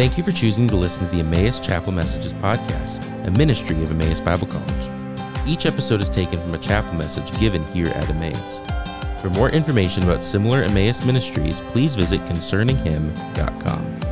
Thank you for choosing to listen to the Emmaus Chapel Messages podcast, a ministry of Emmaus Bible College. Each episode is taken from a chapel message given here at Emmaus. For more information about similar Emmaus ministries, please visit concerninghim.com.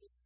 Jesus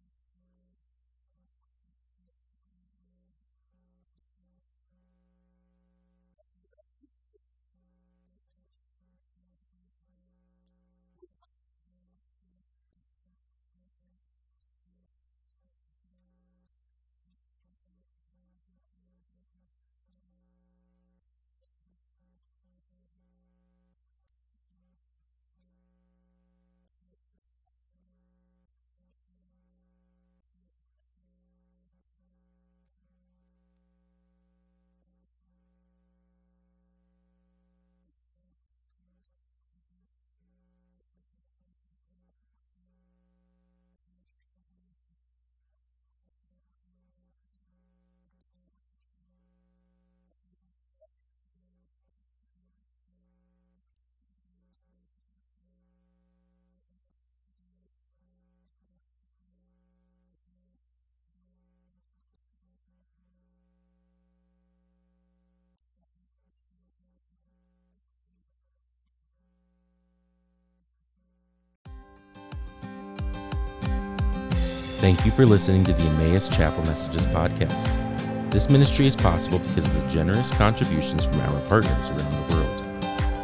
Thank you for listening to the Emmaus Chapel Messages podcast. This ministry is possible because of the generous contributions from our partners around the world.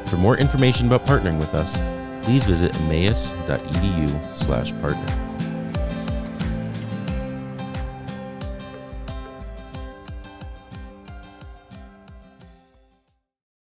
For more information about partnering with us, please visit emmaus.edu/partner.